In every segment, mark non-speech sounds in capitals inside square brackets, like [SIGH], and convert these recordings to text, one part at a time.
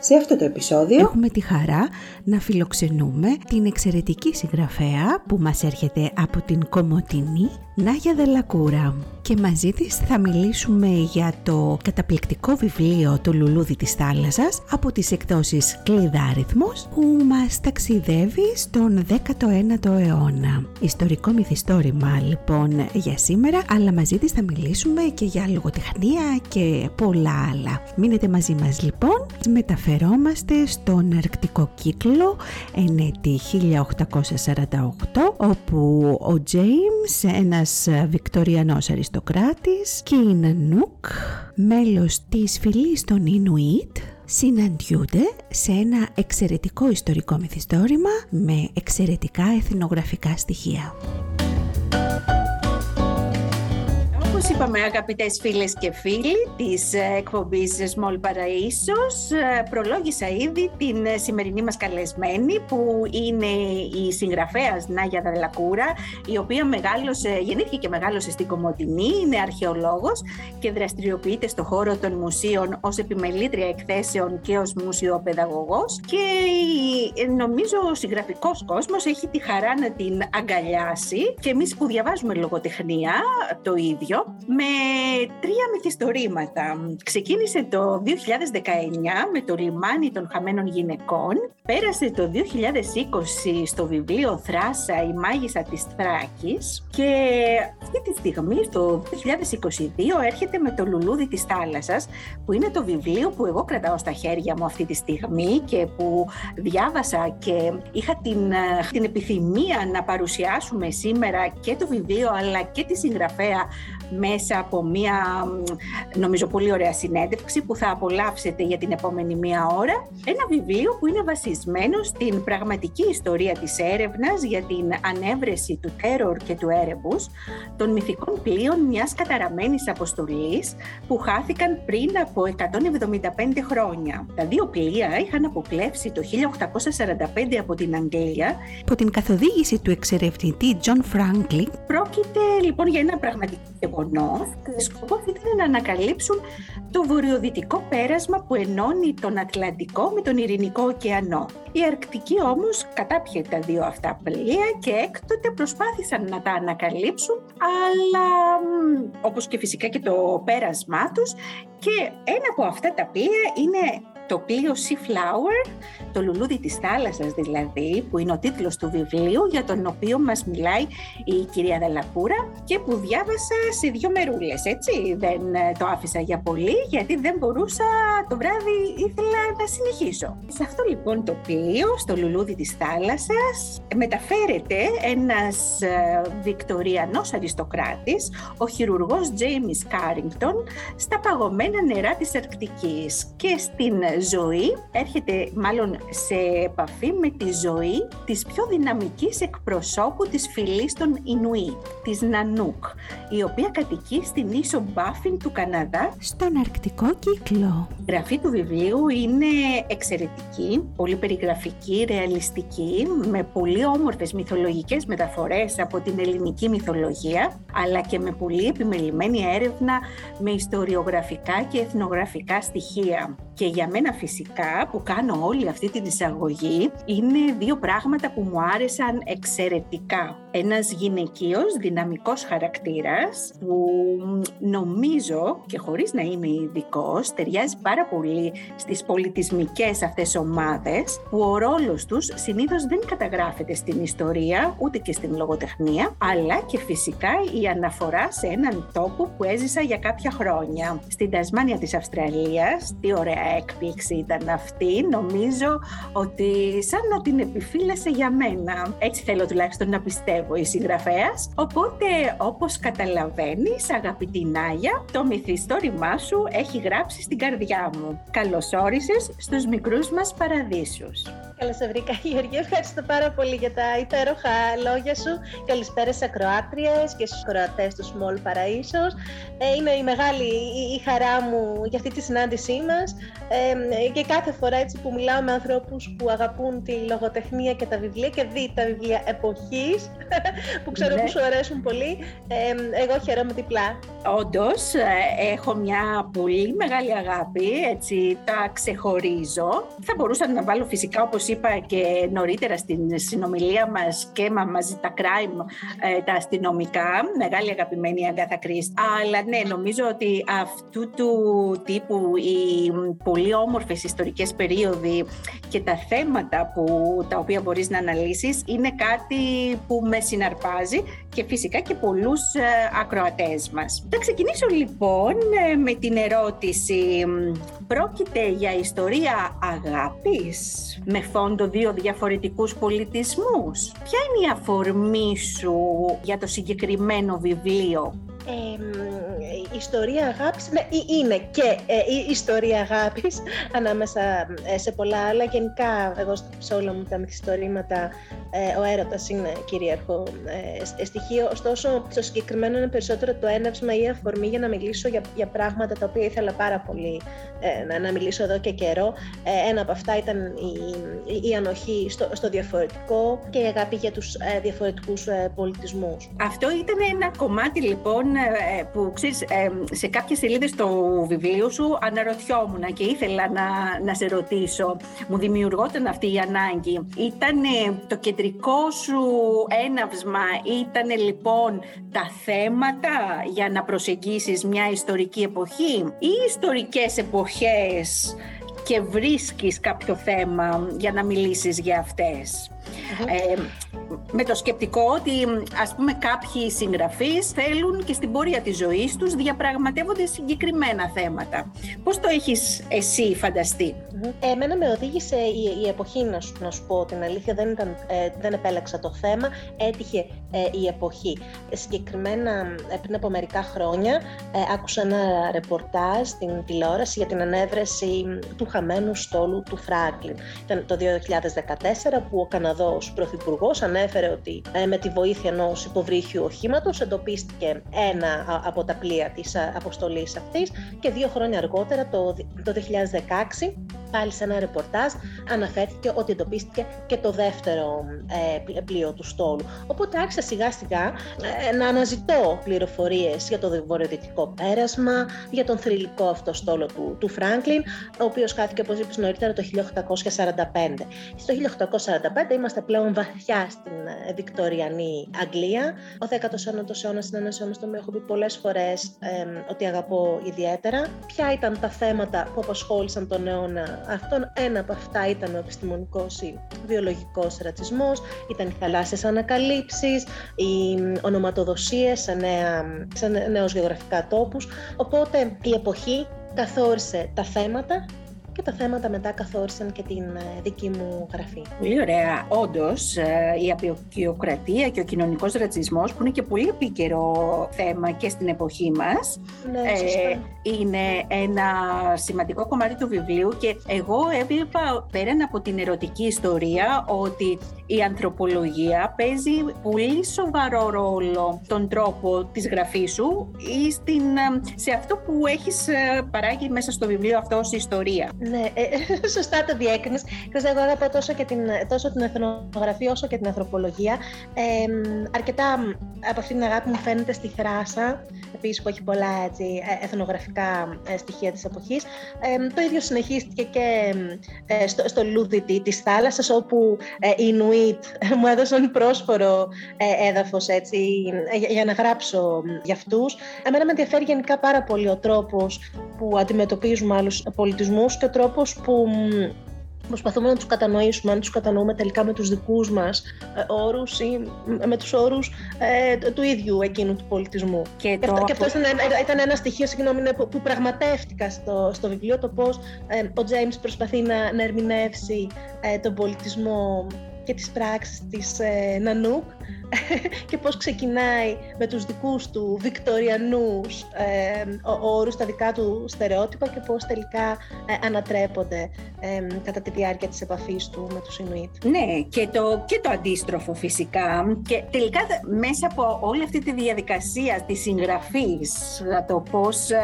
Σε αυτό το επεισόδιο έχουμε τη χαρά να φιλοξενούμε την εξαιρετική συγγραφέα που μας έρχεται από την Κομωτινή Νάγια Δελακούρα και μαζί της θα μιλήσουμε για το καταπληκτικό βιβλίο «Το λουλούδι της θάλασσας» από τις εκδόσεις Κλειδάριθμος που μας ταξιδεύει στον 19ο αιώνα. Ιστορικό μυθιστόρημα λοιπόν για σήμερα, αλλά μαζί της θα μιλήσουμε και για λογοτεχνία και πολλά άλλα. Μείνετε μαζί μας λοιπόν, μεταφερόμαστε στον αρκτικό κύκλο ενέτη 1848 όπου ο James, ένας βικτοριανός αριστοκράτης και η Νανούκ, μέλος της φυλής των Ινουίτ, συναντιούνται σε ένα εξαιρετικό ιστορικό μυθιστόρημα με εξαιρετικά εθνογραφικά στοιχεία. Όπως είπαμε αγαπητές φίλες και φίλοι της ε, εκπομπής Small Παραΐσος, ε, προλόγησα ήδη την ε, σημερινή μας καλεσμένη που είναι η συγγραφέας Νάγια Δαλακούρα, η οποία μεγάλωσε, γεννήθηκε και μεγάλωσε στην Κομωτινή, είναι αρχαιολόγος και δραστηριοποιείται στο χώρο των μουσείων ως επιμελήτρια εκθέσεων και ως μουσιοπαιδαγωγός και νομίζω ο συγγραφικός κόσμος έχει τη χαρά να την αγκαλιάσει. Και εμείς που διαβάζουμε λογοτεχνία το ίδιο με τρία μυθιστορήματα. Ξεκίνησε το 2019 με το λιμάνι των χαμένων γυναικών, πέρασε το 2020 στο βιβλίο Θράσα η μάγισσα της Θράκης και αυτή τη στιγμή το 2022 έρχεται με το λουλούδι της θάλασσας που είναι το βιβλίο που εγώ κρατάω στα χέρια μου αυτή τη στιγμή και που διάβασα και είχα την, την επιθυμία να παρουσιάσουμε σήμερα και το βιβλίο αλλά και τη συγγραφέα μέσα από μία νομίζω πολύ ωραία συνέντευξη που θα απολαύσετε για την επόμενη μία ώρα. Ένα βιβλίο που είναι βασισμένο στην πραγματική ιστορία της έρευνας για την ανέβρεση του τέρορ και του έρεμπους των μυθικών πλοίων μιας καταραμένης αποστολής που χάθηκαν πριν από 175 χρόνια. Τα δύο πλοία είχαν αποπλέψει το 1845 από την Αγγλία. Από την καθοδήγηση του εξερευνητή John Franklin. Πρόκειται λοιπόν για ένα πραγματικό γεγονός και σκοπό ήταν να ανακαλύψουν το βορειοδυτικό πέρασμα που ενώνει τον Ατλαντικό με τον Ειρηνικό ωκεανό. Η Αρκτική όμως κατάπιε τα δύο αυτά πλοία και έκτοτε προσπάθησαν να τα ανακαλύψουν, αλλά όπως και φυσικά και το πέρασμά τους και ένα από αυτά τα πλοία είναι το πλοίο Sea Flower, το λουλούδι της θάλασσας δηλαδή, που είναι ο τίτλος του βιβλίου για τον οποίο μας μιλάει η κυρία Δαλακούρα και που διάβασα σε δύο μερούλες, έτσι. Δεν ε, το άφησα για πολύ γιατί δεν μπορούσα το βράδυ, ήθελα να συνεχίσω. Σε αυτό λοιπόν το πλοίο, στο λουλούδι της θάλασσας, μεταφέρεται ένας ε, βικτοριανός αριστοκράτης, ο χειρουργός James Carrington, στα παγωμένα νερά της Αρκτικής και στην ζωή έρχεται μάλλον σε επαφή με τη ζωή της πιο δυναμικής εκπροσώπου της φυλής των Ινουί, της Νανούκ, η οποία κατοικεί στην ίσο Μπάφιν του Καναδά. Στον Αρκτικό κύκλο. Η γραφή του βιβλίου είναι εξαιρετική, πολύ περιγραφική, ρεαλιστική, με πολύ όμορφες μυθολογικές μεταφορές από την ελληνική μυθολογία, αλλά και με πολύ επιμελημένη έρευνα με ιστοριογραφικά και εθνογραφικά στοιχεία. Και για μένα φυσικά που κάνω όλη αυτή την εισαγωγή είναι δύο πράγματα που μου άρεσαν εξαιρετικά. Ένας γυναικείος δυναμικός χαρακτήρας που νομίζω και χωρίς να είμαι ειδικός, ταιριάζει πάρα πολύ στις πολιτισμικές αυτές ομάδες που ο ρόλος τους συνήθως δεν καταγράφεται στην ιστορία ούτε και στην λογοτεχνία αλλά και φυσικά η αναφορά σε έναν τόπο που έζησα για κάποια χρόνια. Στην Τασμάνια της Αυστραλίας, τι ωραία έκπληξη ήταν αυτή, νομίζω ότι σαν να την επιφύλασε για μένα. Έτσι θέλω τουλάχιστον να πιστεύω η συγγραφέας. Οπότε, όπως καταλαβαίνεις, αγαπητή Νάγια, το μυθιστόρημά σου έχει γράψει στην καρδιά μου. Καλώς όρισες στους μικρούς μας παραδείσους. Καλώς σε βρήκα, Γεωργία. Ευχαριστώ πάρα πολύ για τα υπέροχα λόγια σου. Καλησπέρα σε ακροάτριες και στους ακροατές του Small Paraisos. Ε, είναι η μεγάλη η, χαρά μου για αυτή τη συνάντησή μας. Ε, και κάθε φορά έτσι που μιλάω με ανθρώπους που αγαπούν τη λογοτεχνία και τα βιβλία και δει τα βιβλία εποχής, [LAUGHS] που ξέρω ναι. που σου αρέσουν πολύ, ε, εγώ χαίρομαι διπλά. Όντως, ε, έχω μια πολύ μεγάλη αγάπη, έτσι τα ξεχωρίζω. Θα μπορούσα να βάλω φυσικά όπως είπα και νωρίτερα στην συνομιλία μας και μαζί τα crime, ε, τα αστυνομικά, μεγάλη αγαπημένη Αγκάθα Κρίστ. Αλλά ναι, νομίζω ότι αυτού του τύπου οι πολύ όμορφες ιστορικές περίοδοι και τα θέματα που, τα οποία μπορείς να αναλύσεις είναι κάτι που με συναρπάζει και φυσικά και πολλούς ε, ακροατές μας. Θα ξεκινήσω λοιπόν ε, με την ερώτηση πρόκειται για ιστορία αγάπης με φόντο δύο διαφορετικούς πολιτισμούς; Ποια είναι η αφορμή σου για το συγκεκριμένο βιβλίο; Η ιστορία αγάπης ναι, είναι και ε, η ιστορία αγάπης [LAUGHS] ανάμεσα ε, σε πολλά άλλα. Γενικά, εγώ σε όλα μου τα μυθιστορήματα ε, ο έρωτας είναι κυρίαρχο στοιχείο. Ωστόσο, στο συγκεκριμένο είναι περισσότερο το έναυσμα ή αφορμή για να μιλήσω για, για πράγματα τα οποία ήθελα πάρα πολύ να, να μιλήσω εδώ και καιρό. ένα από αυτά ήταν η, η ανοχή στο, στο διαφορετικό και η αγάπη για τους διαφορετικούς πολιτισμούς. Αυτό ήταν ένα κομμάτι λοιπόν που ξέρεις, σε κάποιες σελίδες του βιβλίου σου αναρωτιόμουν και ήθελα να, να σε ρωτήσω. Μου δημιουργόταν αυτή η ανάγκη. Ήταν το κεντρικό σου έναυσμα, ήταν λοιπόν τα θέματα για να προσεγγίσεις μια ιστορική εποχή ή ιστορικές εποχές και βρίσκεις κάποιο θέμα για να μιλήσεις για αυτες ε, με το σκεπτικό ότι ας πούμε κάποιοι συγγραφείς θέλουν και στην πορεία της ζωής τους διαπραγματεύονται συγκεκριμένα θέματα. Πώς το έχεις εσύ φανταστεί; Εμένα με οδήγησε η, η εποχή να σου, να σου πω την αλήθεια, δεν, ήταν, ε, δεν επέλεξα το θέμα, έτυχε ε, η εποχή. Συγκεκριμένα ε, πριν από μερικά χρόνια άκουσα ένα ρεπορτάζ στην τηλεόραση για την ανέβρεση του χαμένου στόλου του Φράγκλιν. Ήταν το 2014 που ο Καναδός Πρωθυπουργός ανέφερε ότι με τη βοήθεια ενός υποβρύχιου οχήματος εντοπίστηκε ένα από τα πλοία της αποστολής αυτής και δύο χρόνια αργότερα, το, το 2016, πάλι σε ένα ρεπορτάζ αναφέρθηκε ότι εντοπίστηκε και το δεύτερο ε, πλοίο του στόλου. Οπότε άρχισα σιγά σιγά ε, να αναζητώ πληροφορίες για το βορειοδυτικό πέρασμα, για τον θρηλυκό αυτό στόλο του, του Φράγκλιν, ο οποίος χάθηκε όπως είπες νωρίτερα το 1845. Στο 1845 είμαστε πλέον βαθιά στην ε, Βικτοριανή Αγγλία. Ο 19ο αιώνας είναι ένας αιώνας το οποίο έχω πει πολλές φορές ότι αγαπώ ιδιαίτερα. Ποια ήταν τα θέματα που απασχόλησαν τον αιώνα αυτόν; Ένα από αυτά ήταν ο επιστημονικός ή βιολογικός ρατσισμός, ήταν οι θαλάσσιες ανακαλύψεις, οι ονοματοδοσίες σε, νέα, σε νέους γεωγραφικά τόπους. Οπότε η εποχή καθόρισε τα θέματα και τα θέματα μετά καθόρισαν και την ε, δική μου γραφή. Πολύ ωραία. Όντως, ε, η απεικιοκρατία και ο κοινωνικός ρατσισμός, που είναι και πολύ επίκαιρο θέμα και στην εποχή μας, ναι, ε, είναι ένα σημαντικό κομμάτι του βιβλίου και εγώ έβλεπα πέραν από την ερωτική ιστορία ότι η ανθρωπολογία παίζει πολύ σοβαρό ρόλο στον τρόπο της γραφής σου ή στην, σε αυτό που έχεις παράγει μέσα στο βιβλίο αυτό ως ιστορία. Ναι, ε, ε, [LAUGHS] σωστά το διέκρινες. Εγώ αγαπώ τόσο, και την, τόσο την εθνογραφία όσο και την ανθρωπολογία. Ε, αρκετά από αυτήν την αγάπη μου φαίνεται στη θράσα, επίσης που έχει πολλά έτσι, ε, εθνογραφικά ε, στοιχεία της εποχής. Ε, το ίδιο συνεχίστηκε και ε, στο, στο λούδι της θάλασσας, όπου ε, οι Ινουίτ [LAUGHS] μου έδωσαν πρόσφορο ε, έδαφος έτσι, για, για να γράψω για αυτούς. Εμένα με ενδιαφέρει γενικά πάρα πολύ ο τρόπος που αντιμετωπίζουμε άλλους πολιτισμούς και ο τρόπος που προσπαθούμε να τους κατανοήσουμε, αν τους κατανοούμε τελικά με τους δικούς μας ε, όρους ή με τους όρους ε, του ίδιου εκείνου του πολιτισμού. Και, το... και αυτό ήταν, ήταν ένα στοιχείο συγγνώμη, ναι, που, που πραγματεύτηκα στο, στο βιβλίο, το πώς ε, ο James προσπαθεί να, να ερμηνεύσει ε, τον πολιτισμό και τις πράξεις της ε, Νανούκ [LAUGHS] και πώς ξεκινάει με τους δικούς του βικτοριανούς ε, όρους, τα δικά του στερεότυπα και πώς τελικά ε, ανατρέπονται ε, κατά τη διάρκεια της επαφής του με τους Ινουίτ. Ναι, και το, και το αντίστροφο φυσικά. Και τελικά μέσα από όλη αυτή τη διαδικασία της συγγραφής, το πώς ε,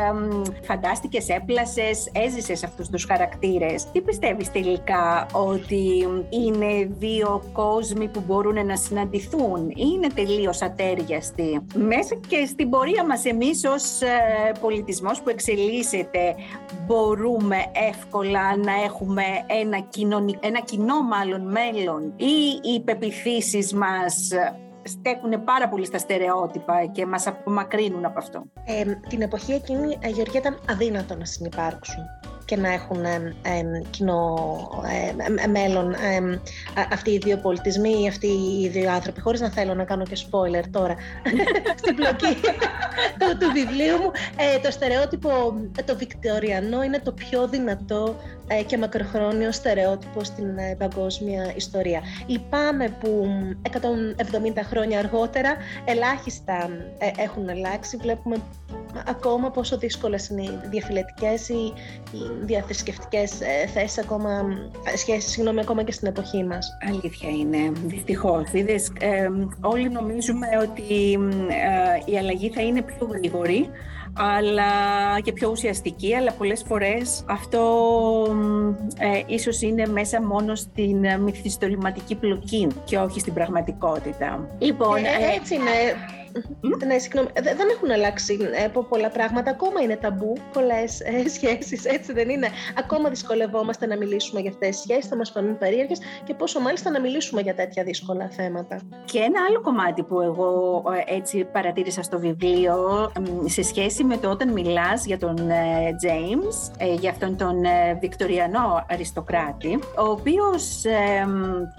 φαντάστηκες, έπλασες, έζησες αυτούς τους χαρακτήρες, τι πιστεύεις τελικά ότι είναι δύο κόσμοι που μπορούν να συναντηθούν; Είναι τελείως ατέριαστοι. Μέσα και στην πορεία μας εμείς ως ε, πολιτισμός που εξελίσσεται μπορούμε εύκολα να έχουμε ένα, κοινωνι... ένα κοινό μάλλον μέλλον ή οι πεπιθήσεις μας στέκουν πάρα πολύ στα στερεότυπα και μας απομακρύνουν από αυτό. Ε, την εποχή εκείνη, ε, Γεωργία, ήταν αδύνατο να συνεπάρξουν και να έχουν ε, κοινό ε, μέλλον ε, αυτοί οι δύο πολιτισμοί ή αυτοί οι δύο άνθρωποι, χωρίς να θέλω να κάνω και spoiler τώρα [LAUGHS] στην πλοκή [LAUGHS] του, του βιβλίου μου. Ε, το στερεότυπο, το βικτοριανό είναι το πιο δυνατό ε, και μακροχρόνιο στερεότυπο στην ε, παγκόσμια ιστορία. Λυπάμαι που 170 χρόνια αργότερα ελάχιστα έχουν αλλάξει. Βλέπουμε ακόμα πόσο δύσκολες είναι οι διαφυλετικές ή οι διαθρησκευτικές ε, θέσεις ακόμα, σχέσεις, συγγνώμη, ακόμα και στην εποχή μας. Αλήθεια είναι, δυστυχώς. Είδες, όλοι νομίζουμε ότι η αλλαγή θα είναι πιο γρήγορη, αλλά και πιο ουσιαστική, αλλά πολλές φορές αυτό ε, ίσως είναι μέσα μόνο στην ε, μυθιστορηματική πλοκή και όχι στην πραγματικότητα. Λοιπόν, ε, έτσι είναι. Ναι, συγγνώμη. Δεν έχουν αλλάξει ε, πολλά πράγματα. Ακόμα είναι ταμπού πολλές ε, [LAUGHS] σχέσεις. Έτσι δεν είναι. Ακόμα δυσκολευόμαστε να μιλήσουμε για αυτές τις σχέσεις. Θα μας φανούν περίεργες και πόσο μάλιστα να μιλήσουμε για τέτοια δύσκολα θέματα. Και ένα άλλο κομμάτι που εγώ ε, έτσι παρατήρησα στο βιβλίο σε σχέση με το όταν μιλάς για τον James, για αυτόν τον Βικτοριανό αριστοκράτη, ο οποίος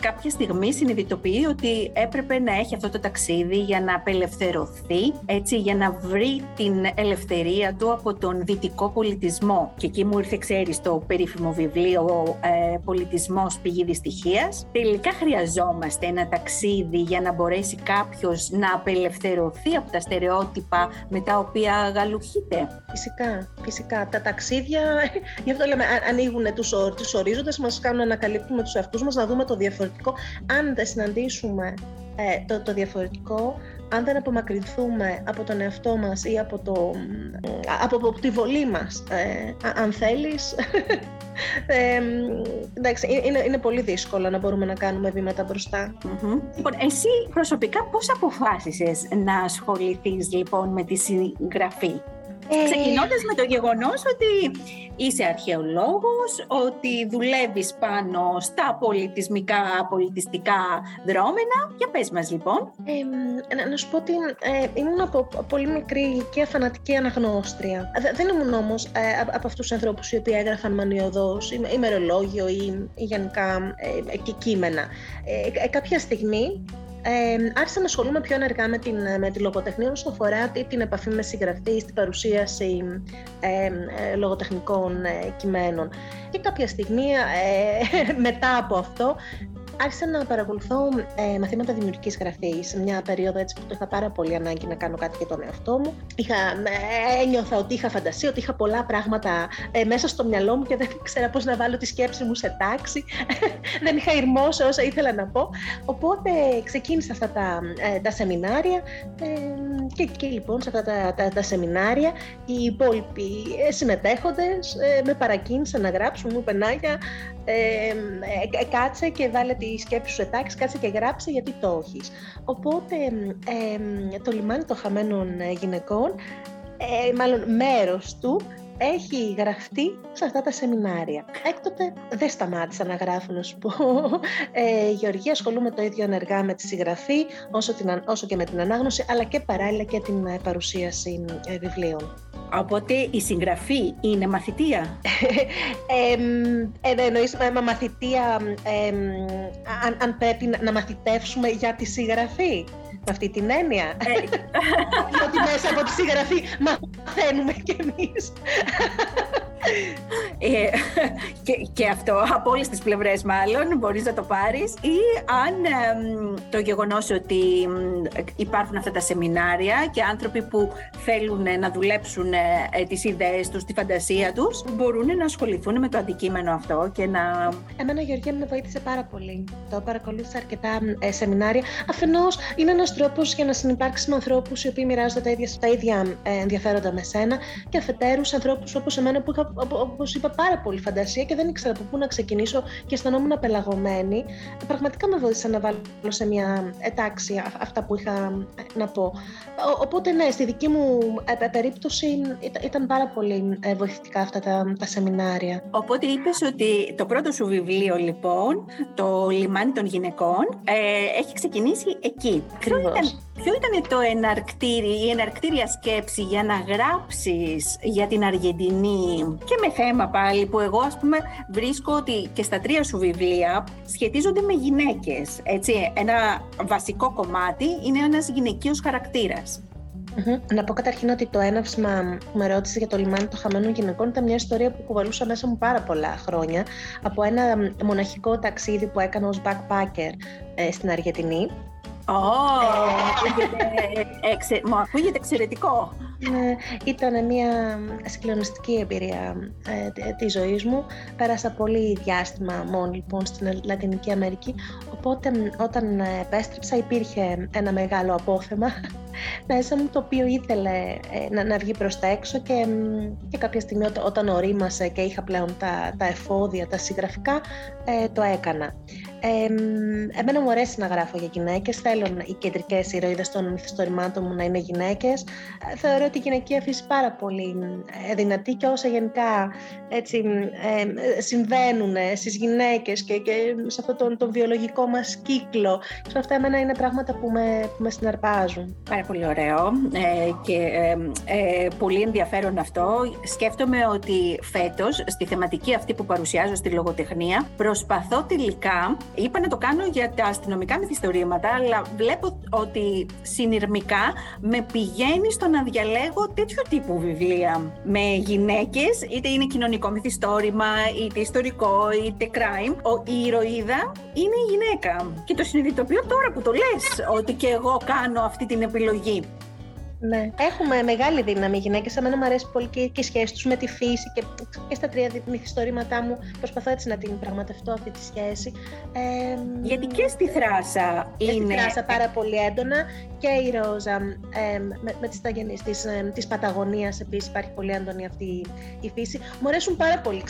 κάποια στιγμή συνειδητοποιεί ότι έπρεπε να έχει αυτό το ταξίδι για να απελευθερωθεί έτσι, για να βρει την ελευθερία του από τον δυτικό πολιτισμό. Και εκεί μου ήρθε, ξέρεις, το περίφημο βιβλίο ε, «Πολιτισμός πηγή δυστυχίας». Τελικά χρειαζόμαστε ένα ταξίδι για να μπορέσει κάποιος να απελευθερωθεί από τα στερεότυπα με τα οποία γαλουχείται. Φυσικά, φυσικά. Τα ταξίδια, [LAUGHS] γι' αυτό λέμε, ανοίγουν τους, τους ορίζοντες, μας κάνουν να ανακαλύπτουμε τους εαυτούς μας, να δούμε το διαφορετικό. Αν δεν συναντήσουμε ε, το, το διαφορετικό, αν δεν απομακρυνθούμε από τον εαυτό μας ή από, το, από, από τη βολή μας, ε, αν θέλεις, [LAUGHS] ε, εντάξει, είναι, είναι πολύ δύσκολο να μπορούμε να κάνουμε βήματα μπροστά. Λοιπόν, εσύ προσωπικά πώς αποφάσισες να ασχοληθείς λοιπόν με τη συγγραφή; Ε... Ξεκινώντας με το γεγονός ότι είσαι αρχαιολόγος, ότι δουλεύεις πάνω στα πολιτισμικά, πολιτιστικά δρόμενα. Για πες μας λοιπόν. Ε, να σου πω ότι ε, ήμουν από πολύ μικρή ηλικία φανατική αναγνώστρια. Δεν ήμουν όμως ε, από αυτούς τους ανθρώπους οι οποίοι έγραφαν μανιωδώς, ημερολόγιο ή, ή γενικά ε, και κείμενα. Ε, κάποια στιγμή ε, άρχισα να ασχολούμαι πιο ενεργά με την, με τη λογοτεχνία όσον αφορά την επαφή με συγγραφή, την παρουσίαση ε, λογοτεχνικών ε, κειμένων. Και κάποια στιγμή ε, [LAUGHS] μετά από αυτό άρχισα να παρακολουθώ ε, μαθήματα δημιουργικής γραφής σε μια περίοδο έτσι που το είχα πάρα πολύ ανάγκη να κάνω κάτι για τον εαυτό μου. Είχα, ε, ένιωθα ότι είχα φαντασία, ότι είχα πολλά πράγματα ε, μέσα στο μυαλό μου και δεν [LAUGHS] ήξερα πώς να βάλω τη σκέψη μου σε τάξη. [LAUGHS] δεν είχα ηρμώσει όσα ήθελα να πω. Οπότε ξεκίνησα αυτά τα, ε, τα σεμινάρια ε, και, και λοιπόν σε αυτά τα, τα, τα σεμινάρια οι υπόλοιποι ε, συμμετέχοντες με παρακίνησαν να γράψουν, μου είπε κάτσε και βάλε τη σκέψη σου εντάξει, κάτσε και γράψε γιατί το έχεις. Οπότε το λιμάνι των χαμένων ε, γυναικών, ε, μάλλον μέρος του, έχει γραφτεί σε αυτά τα σεμινάρια. Έκτοτε δεν σταμάτησα να γράφω, να σου πω. Ε, Γεωργία, ασχολούμαι το ίδιο ενεργά με τη συγγραφή, όσο, την, όσο και με την ανάγνωση, αλλά και παράλληλα και την ε, παρουσίαση ε, βιβλίων. Οπότε η συγγραφή είναι μαθητεία; [LAUGHS] ε, ε, εννοείς με μαθητεία αν, αν πρέπει να μαθητεύσουμε για τη συγγραφή; Με αυτή την έννοια. Ε, ότι μέσα από τη συγγραφή μαθαίνουμε κι εμείς. Ε, και, και αυτό από όλες τις πλευρές μάλλον μπορείς να το πάρεις ή αν το γεγονός ότι υπάρχουν αυτά τα σεμινάρια και άνθρωποι που θέλουν να δουλέψουν ε, τις ιδέες τους, τη φαντασία τους μπορούν να ασχοληθούν με το αντικείμενο αυτό και να... Εμένα Γεωργία με βοήθησε πάρα πολύ. Το παρακολούθησα αρκετά ε, σεμινάρια. Αφενός είναι ένας τρόπος για να συνεπάρξεις με ανθρώπους οι οποίοι μοιράζονται τα ίδια, τα ίδια ενδιαφέροντα με σένα και αφετέρου ανθρώπους όπως εμένα που είχα όπως είπα, πάρα πολύ φαντασία και δεν ήξερα από πού να ξεκινήσω και αισθανόμουν απελαγωμένη. Πραγματικά με βοήθησε να βάλω σε μια ετάξη αυτά που είχα ε, να πω. Οπότε, ναι, στη δική μου ε, περίπτωση ήταν πάρα πολύ ε, βοηθητικά αυτά τα, τα σεμινάρια. Οπότε είπες ότι το πρώτο σου βιβλίο, λοιπόν, το «Λιμάνι των γυναικών», έχει ξεκινήσει εκεί. Ποιο ήταν, ποιο ήταν το εναρκτήρι, η εναρκτήρια σκέψη για να γράψεις για την Αργεντινή και με θέμα πάλι που εγώ ας πούμε βρίσκω ότι και στα τρία σου βιβλία σχετίζονται με γυναίκες. Έτσι, ένα βασικό κομμάτι είναι ένας γυναικείος χαρακτήρας. Να πω καταρχήν ότι το έναυσμα που με ρώτησες για το λιμάνι των χαμένων γυναικών ήταν μια ιστορία που κουβαλούσα μέσα μου πάρα πολλά χρόνια από ένα μοναχικό ταξίδι που έκανα ως backpacker ε, στην Αργεντινή. Oh, μου ακούγεται εξαιρετικό. Ναι, ήταν μια συγκλονιστική εμπειρία ε, της ζωής μου. Πέρασα πολύ διάστημα μόνο λοιπόν στην Λατινική Αμερική, οπότε όταν επέστρεψα υπήρχε ένα μεγάλο απόθεμα [LAUGHS] μέσα μου το οποίο ήθελε ε, να, να βγει προς τα έξω και, και κάποια στιγμή όταν ορίμασε και είχα πλέον τα, τα εφόδια, τα συγγραφικά, ε, το έκανα. Ε, εμένα μου αρέσει να γράφω για γυναίκες. Θέλω οι κεντρικές ηρωίδες των μυθιστορημάτων μου να είναι γυναίκες. Ε, θεωρώ ότι η γυναικεία φύση πάρα πολύ ε, δυνατή και όσα γενικά έτσι, ε, συμβαίνουν στις γυναίκες και, και σε αυτόν τον, τον βιολογικό μας κύκλο. Σε αυτά εμένα είναι πράγματα που με, που με συναρπάζουν. Πάρα πολύ ωραίο ε, και ε, πολύ ενδιαφέρον αυτό. Σκέφτομαι ότι φέτος, στη θεματική αυτή που παρουσιάζω στη λογοτεχνία, προσπαθώ τελικά Είπα να το κάνω για τα αστυνομικά μυθιστορήματα, αλλά βλέπω ότι συνειρμικά με πηγαίνει στο να διαλέγω τέτοιου τύπου βιβλία. Με γυναίκες, είτε είναι κοινωνικό μυθιστόρημα, είτε ιστορικό, είτε crime. η ηρωίδα είναι η γυναίκα. Και το συνειδητοποιώ τώρα που το λες, ότι και εγώ κάνω αυτή την επιλογή. Ναι. Έχουμε μεγάλη δύναμη οι γυναίκες. Εμένα μου αρέσει πολύ και, η σχέση τους με τη φύση και, και στα τρία μυθιστορήματά μου προσπαθώ έτσι να την πραγματευτώ αυτή τη σχέση. Ε, Γιατί και στη θράσα είναι. Και στη θράσα πάρα πολύ έντονα και η Ρόζα ε, με, με τις ταγενείς της ε, της Παταγωνίας επίσης υπάρχει πολύ έντονη αυτή η φύση. Μου αρέσουν πάρα πολύ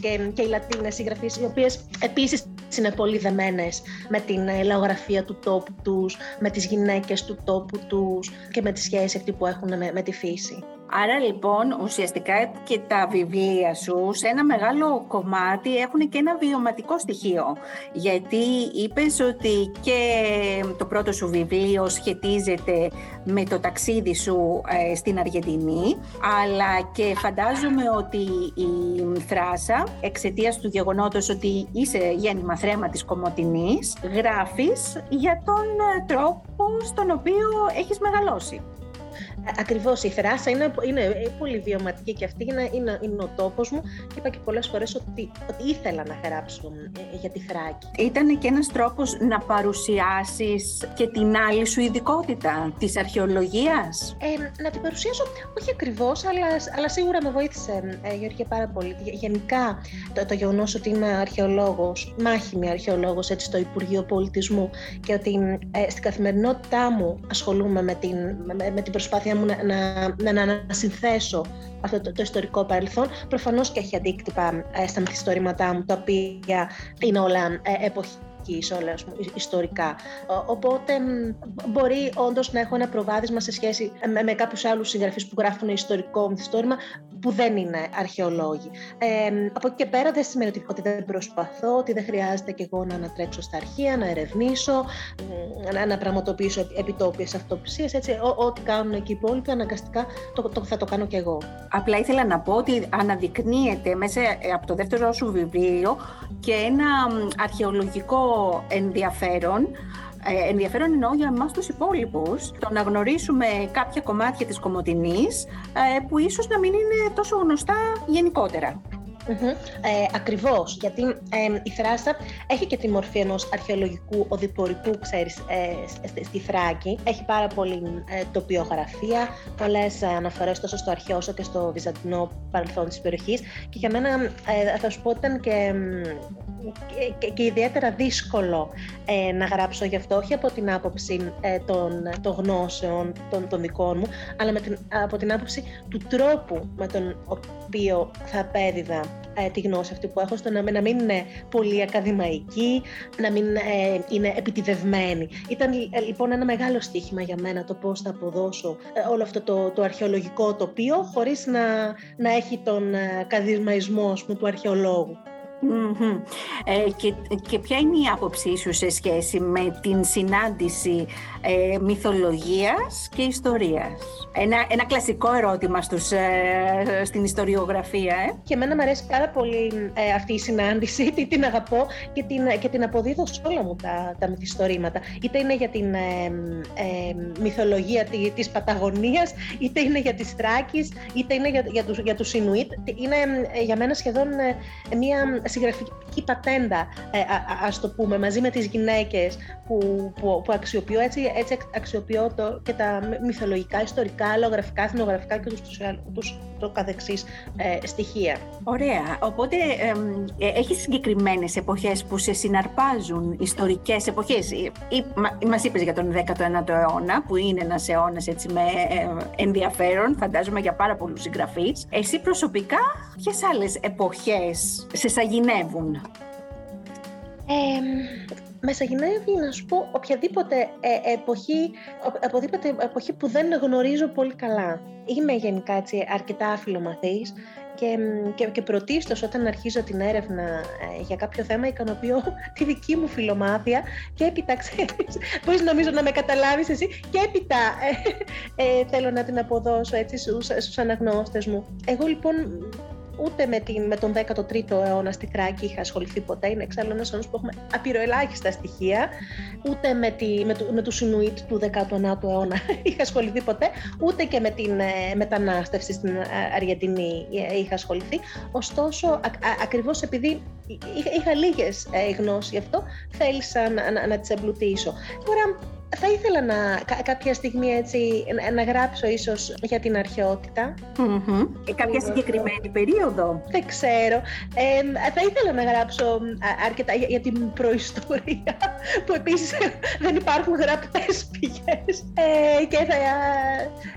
και, και οι Λατίνες συγγραφείς, οι οποίες επίσης είναι πολύ δεμένες με την λαογραφία του τόπου τους, με τις γυναίκες του τόπου τους και με τη σχέση αυτή που έχουν με, με τη φύση. Άρα λοιπόν ουσιαστικά και τα βιβλία σου σε ένα μεγάλο κομμάτι έχουν και ένα βιωματικό στοιχείο. Γιατί είπες ότι και το πρώτο σου βιβλίο σχετίζεται με το ταξίδι σου ε, στην Αργεντινή, αλλά και φαντάζομαι ότι η Θράσα, εξαιτίας του γεγονότος ότι είσαι γέννημα θρέμα της Κομωτινής, γράφεις για τον ε, τρόπο στον οποίο έχεις μεγαλώσει. Ακριβώς. Η θράσα είναι, είναι πολύ βιωματική και αυτή είναι, είναι, είναι ο τόπος μου. Είπα και πολλές φορές ότι, ότι ήθελα να γράψω ε, για τη Θράκη. Ήταν και ένας τρόπος να παρουσιάσεις και την άλλη σου ειδικότητα της αρχαιολογίας; Ε, να την παρουσιάσω, όχι ακριβώς, αλλά, αλλά σίγουρα με βοήθησε ε, Γεωργία πάρα πολύ. Γενικά το, το γεγονός ότι είμαι αρχαιολόγος, μάχημη αρχαιολόγος στο Υπουργείο Πολιτισμού και ότι ε, στην καθημερινότητά μου ασχολούμαι με την, με, με την προσπάθεια μου να, να, να ανασυνθέσω αυτό το, το, ιστορικό παρελθόν. Προφανώς και έχει αντίκτυπα ε, στα μυθιστορήματά μου, τα οποία είναι όλα ε, εποχή όλα ιστορικά. Οπότε μπορεί όντως να έχω ένα προβάδισμα σε σχέση με, με κάποιους άλλους συγγραφείς που γράφουν ιστορικό μυθιστόρημα. Που δεν είναι αρχαιολόγοι. Ε, από εκεί και πέρα δεν σημαίνει ότι, δεν προσπαθώ, ότι δεν χρειάζεται και εγώ να ανατρέξω στα αρχεία, να ερευνήσω, να, να πραγματοποιήσω επιτόπιες αυτοψίες, έτσι, ό,τι κάνουν και οι υπόλοιποι αναγκαστικά το, το, θα το κάνω και εγώ. Απλά ήθελα να πω ότι αναδεικνύεται μέσα ε, από το δεύτερο σου βιβλίο και ένα αρχαιολογικό ενδιαφέρον ε, ενδιαφέρον εννοώ για εμάς τους υπόλοιπους το να γνωρίσουμε κάποια κομμάτια της Κομωτινής ε, που ίσως να μην είναι τόσο γνωστά γενικότερα. Mm-hmm. Ε, ακριβώς, γιατί η Θράστα έχει και τη μορφή ενός αρχαιολογικού οδηπορικού, ξέρεις, ε, στη Θράκη. Έχει πάρα πολύ ε, τοπιογραφία, πολλές αναφορές τόσο στο αρχαίο όσο και στο βυζαντινό παρελθόν της περιοχής και για μένα ε, θα σου πω ήταν και, και, και, ιδιαίτερα δύσκολο ε, να γράψω γι' αυτό, όχι από την άποψη των, των γνώσεων των, των δικών μου, αλλά με την, από την άποψη του τρόπου με τον οποίο θα απέδιδα ε, τη γνώση αυτή που έχω, στο να, να μην είναι πολύ ακαδημαϊκή, να μην ε, είναι επιτιδευμένη. Ήταν ε, λοιπόν ένα μεγάλο στοίχημα για μένα το πώς θα αποδώσω ε, όλο αυτό το, το αρχαιολογικό τοπίο χωρίς να, να έχει τον ακαδημαϊσμό του αρχαιολόγου. Ε, και, και ποια είναι η άποψή σου σε σχέση με την συνάντηση ε, μυθολογίας και ιστορίας. Ένα, ένα κλασικό ερώτημα στους, ε, στην ιστοριογραφία. Ε. Και εμένα μου αρέσει πάρα πολύ ε, αυτή η συνάντηση, [LAUGHS] τι την αγαπώ και την, και την αποδίδω σε όλα μου τα, τα μυθιστορήματα. Είτε είναι για την μυθολογία τη, της Παταγωνίας, είτε είναι για τις Θράκης, είτε είναι για, για, τους, για τους Ινουίτ. Είναι για μένα σχεδόν μια συγγραφική πατέντα, α, ας το πούμε, μαζί με τις γυναίκες που, που, που αξιοποιώ έτσι έτσι αξιοποιώ το, και τα μυθολογικά, ιστορικά, λογραφικά, εθνογραφικά και τους, τους, το καθεξής ε, στοιχεία. Ωραία. Οπότε ε, έχεις συγκεκριμένες εποχές που σε συναρπάζουν, ιστορικές εποχές; Ή, μα, μας είπες για τον 19ο αιώνα, που είναι ένας αιώνας έτσι με ε, ενδιαφέρον, φαντάζομαι για πάρα πολλούς συγγραφείς. Εσύ προσωπικά, ποιες άλλες εποχές σε σαγηνεύουν; Ε, μεσαγυνεύει να σου πω οποιαδήποτε ε, εποχή, οποιαδήποτε εποχή που δεν γνωρίζω πολύ καλά. Είμαι γενικά έτσι αρκετά αφιλομαθής και, και, και πρωτίστως όταν αρχίζω την έρευνα ε, για κάποιο θέμα ικανοποιώ [LAUGHS] τη δική μου φιλομάθεια και έπειτα ξέρεις, πώς νομίζω να με καταλάβεις εσύ και έπειτα ε, ε, θέλω να την αποδώσω έτσι στους, στους αναγνώστες μου. Εγώ λοιπόν ούτε με, την, με τον 13ο αιώνα στη Θράκη είχα ασχοληθεί ποτέ. Είναι εξάλλου ένας αιώνας που έχουμε απειροελάχιστα στοιχεία. Ούτε με, τη, με, του, με τους Ινουίτ του 19ου αιώνα [LAUGHS] είχα ασχοληθεί ποτέ. Ούτε και με την ε, μετανάστευση στην ε, Αργεντινή ε, είχα ασχοληθεί. Ωστόσο, α, ακριβώς επειδή είχα, είχα λίγες ε, γνώσεις γι' αυτό, θέλησα να, να, να τις εμπλουτίσω. Τώρα, θα ήθελα να, κάποια στιγμή έτσι, να γράψω ίσως για την αρχαιότητα. Mm-hmm. Και κάποια συγκεκριμένη περίοδο. Δεν ξέρω. Ε, θα ήθελα να γράψω αρκετά για, την προϊστορία, που επίσης [LAUGHS] δεν υπάρχουν γραπτές πηγές. Ε, και θα,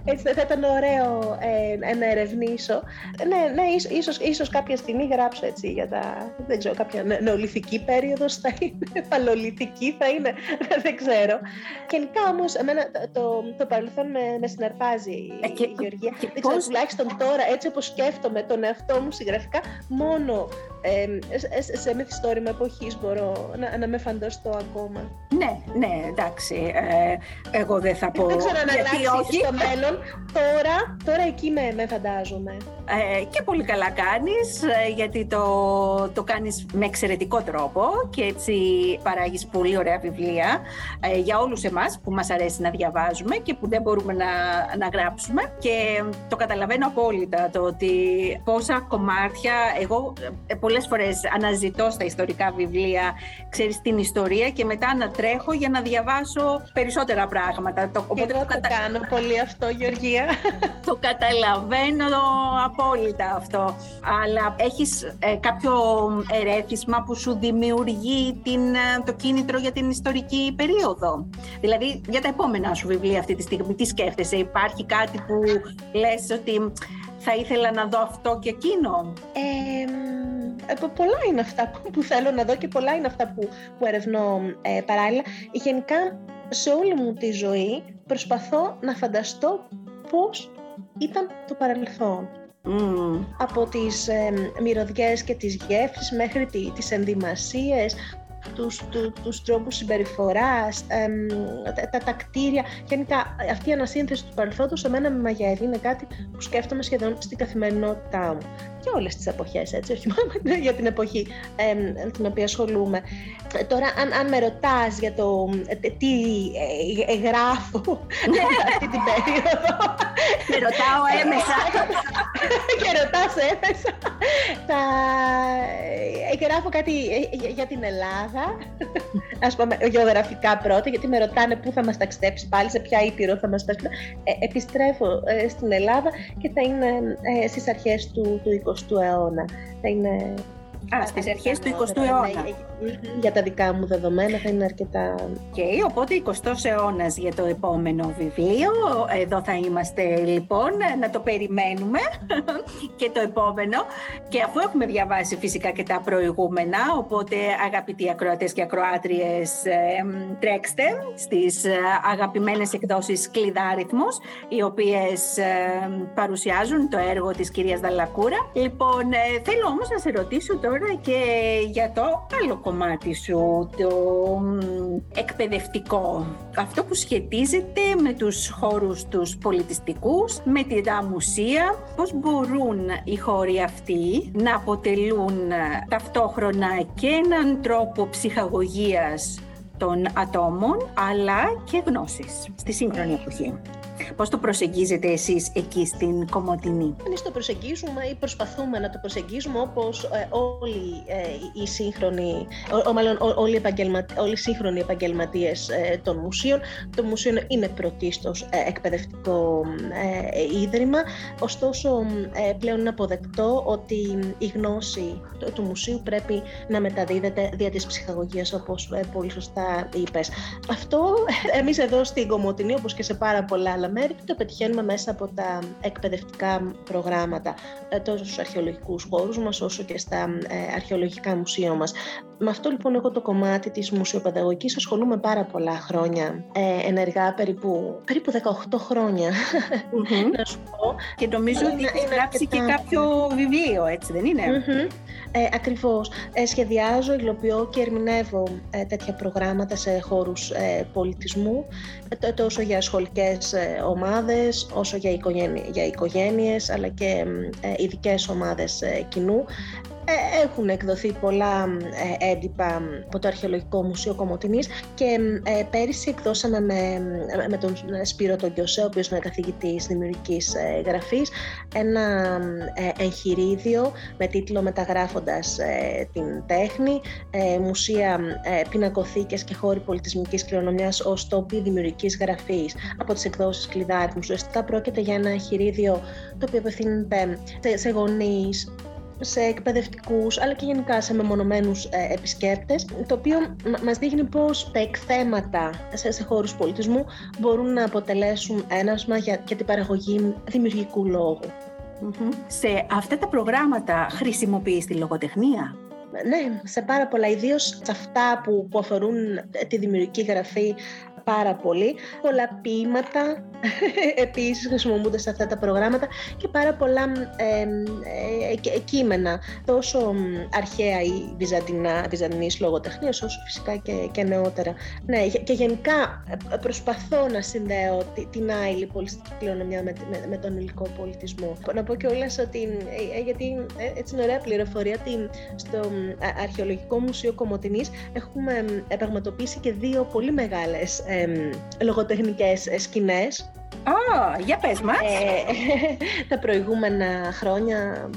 έτσι, θα ήταν ωραίο ε, να ερευνήσω. Ναι, ναι ίσως, ίσως, κάποια στιγμή γράψω έτσι για τα, δεν ξέρω, κάποια νεολιθική περίοδος θα είναι, [LAUGHS] παλαιολιθική θα είναι, [LAUGHS] δεν ξέρω. Γενικά όμως, εμένα το, το παρελθόν με, με συναρπάζει ε, και, η Γεωργία. Και, ξέρω, τουλάχιστον τώρα, έτσι όπως σκέφτομαι τον εαυτό μου συγγραφικά, μόνο ε, σε, σε μυθιστόρημα εποχής μπορώ να, να με φανταστώ ακόμα. Ναι, ναι, εντάξει. Ε, εγώ δεν θα πω. Δεν ξέρω αν αλλάξει στο μέλλον. Τώρα, τώρα εκεί με, με φαντάζομαι. Ε, και πολύ καλά κάνεις, ε, γιατί το, το κάνεις με εξαιρετικό τρόπο και έτσι παράγεις πολύ ωραία βιβλία ε, για όλους εμάς που μας αρέσει να διαβάζουμε και που δεν μπορούμε να, να γράψουμε και το καταλαβαίνω απόλυτα το ότι πόσα κομμάτια εγώ πολλές φορές αναζητώ στα ιστορικά βιβλία ξέρεις την ιστορία και μετά ανατρέχω για να διαβάσω περισσότερα πράγματα. Το, οπότε το, κατα... κάνω πολύ αυτό Γεωργία. [LAUGHS] Το καταλαβαίνω απόλυτα αυτό. Αλλά έχεις ε, κάποιο ερέθισμα που σου δημιουργεί την, ε, το κίνητρο για την ιστορική περίοδο. Δηλαδή, για τα επόμενα σου βιβλία αυτή τη στιγμή, τι σκέφτεσαι, υπάρχει κάτι που λες ότι θα ήθελα να δω αυτό και εκείνο; Ε, πολλά είναι αυτά που, θέλω να δω και πολλά είναι αυτά που, που ερευνώ ε, παράλληλα. Γενικά, σε όλη μου τη ζωή προσπαθώ να φανταστώ πώς ήταν το παρελθόν. Από τις ε, μυρωδιές και τις γεύσεις μέχρι τι, τις ενδυμασίες, τους, του, τους τρόπους συμπεριφοράς, τα, τα, κτίρια. Γενικά αυτή η ανασύνθεση του παρελθόντος εμένα με μαγεύει, είναι κάτι που σκέφτομαι σχεδόν στην καθημερινότητά μου. Και όλες τις εποχές, έτσι, όχι μόνο [LAUGHS] για την εποχή ε, την οποία ασχολούμαι. Τώρα, αν, αν με ρωτάς για το ε, τι ε, γράφω [LAUGHS] αυτή την περίοδο... Με ρωτάω έμεσα. [LAUGHS] και ρωτάς έμεσα. Θα γράφω κάτι για την Ελλάδα Α πούμε, γεωγραφικά πρώτα, γιατί με ρωτάνε πού θα μας ταξιδέψει πάλι, σε ποια ήπειρο θα μας ταξιδέψει. Ε, επιστρέφω ε, στην Ελλάδα και θα είναι ε, στις αρχές του, του 20ου αιώνα. Θα είναι Α, στις αρχές του 20ου αιώνα. Για τα δικά μου δεδομένα θα είναι αρκετά... Και okay, οπότε 20ος αιώνας για το επόμενο βιβλίο. Εδώ θα είμαστε λοιπόν, να το περιμένουμε [LAUGHS] και το επόμενο. Και αφού έχουμε διαβάσει φυσικά και τα προηγούμενα, οπότε αγαπητοί ακροατές και ακροάτριες, τρέξτε στις ε, αγαπημένες εκδόσεις Κλειδάριθμος, οι οποίες παρουσιάζουν το έργο της κυρίας Δαλακούρα. Λοιπόν, ε, θέλω όμως να σε ρωτήσω τώρα και για το άλλο κομμάτι σου, το εκπαιδευτικό. Αυτό που σχετίζεται με τους χώρους τους πολιτιστικούς, με τη μουσεία, πώς μπορούν οι χώροι αυτοί να αποτελούν ταυτόχρονα και έναν τρόπο ψυχαγωγίας των ατόμων, αλλά και γνώσης στη σύγχρονη εποχή. Πώς το προσεγγίζετε εσείς εκεί στην Κομωτινή; Εμείς το προσεγγίζουμε ή προσπαθούμε να το προσεγγίζουμε όπως ε, όλοι ε, οι σύγχρονοι, ο, μάλλον όλοι, όλοι οι σύγχρονοι επαγγελματίες ε, των μουσείων. Το μουσείο είναι πρωτίστως ε, εκπαιδευτικό ε, ίδρυμα, ωστόσο πλέον είναι αποδεκτό ότι η γνώση του, του μουσείου πρέπει να μεταδίδεται δια της ψυχαγωγίας όπως πολύ σωστά είπες. Αυτό εμείς εδώ στην Κομωτινή όπως και σε πάρα πολλά άλλα μέρη το πετυχαίνουμε μέσα από τα εκπαιδευτικά προγράμματα ε, τόσο στους αρχαιολογικούς χώρους μας όσο και στα ε, αρχαιολογικά μουσεία μας. Με αυτό λοιπόν εγώ το κομμάτι της μουσιοπαιδαγωγικής ασχολούμαι πάρα πολλά χρόνια ε, ενεργά, περίπου, περίπου 18 χρόνια [LAUGHS] να σου πω. Και νομίζω ότι έχεις γράψει και κάποιο βιβλίο, έτσι δεν ειναι Ε, ακριβώς. Ε, σχεδιάζω, υλοποιώ και ερμηνεύω ε, τέτοια προγράμματα σε χώρους ε, πολιτισμού, ε, τόσο για σχολικές ομάδες, όσο για, οικογένει, για οικογένειες, αλλά και ειδικές ομάδες κοινού. Ε, έχουν εκδοθεί πολλά ε, έντυπα από το Αρχαιολογικό Μουσείο Κομωτινής και ε, πέρυσι εκδώσαμε με, με τον Σπύρο τον Κιωσέ, ο οποίος είναι καθηγητής δημιουργικής γραφής, ένα εγχειρίδιο με τίτλο «Μεταγράφοντας την τέχνη», μουσεία πινακοθήκες και χώροι πολιτισμικής κληρονομιάς ως τόποι δημιουργικής γραφής από τις εκδόσεις Κλειδάριθμου. Ουσιαστικά πρόκειται για ένα εγχειρίδιο το οποίο απευθύνεται σε γονείς, σε εκπαιδευτικούς αλλά και γενικά σε μεμονωμένους ε, επισκέπτες το οποίο μας δείχνει πως τα εκθέματα σε, σε χώρους πολιτισμού μπορούν να αποτελέσουν ένασμα για, για την παραγωγή δημιουργικού Σε αυτά τα προγράμματα χρησιμοποιείς τη λογοτεχνία; Ναι, σε πάρα πολλά, ιδίως σε αυτά που, που αφορούν τη δημιουργική γραφή πάρα πολύ. Πολλά ποίηματα [LAUGHS] επίσης χρησιμοποιούνται σε αυτά τα προγράμματα και πάρα πολλά ε, ε, κείμενα, τόσο αρχαία ή βυζαντινά, βυζαντινής λογοτεχνίας, όσο φυσικά και, και νεότερα. Ναι, και γενικά ε, προσπαθώ να συνδέω την άειλη πολιτιστική κληρονομιά με, με, με, τον υλικό πολιτισμό. Να πω κιόλας ότι, ε, γιατί έτσι είναι ωραία πληροφορία, ότι στο Αρχαιολογικό Μουσείο Κομωτινής έχουμε πραγματοποιήσει και δύο πολύ μεγάλες ε, λογοτεχνικές σκηνές Α, για πες μας. Ε, [LAUGHS] τα προηγούμενα χρόνια,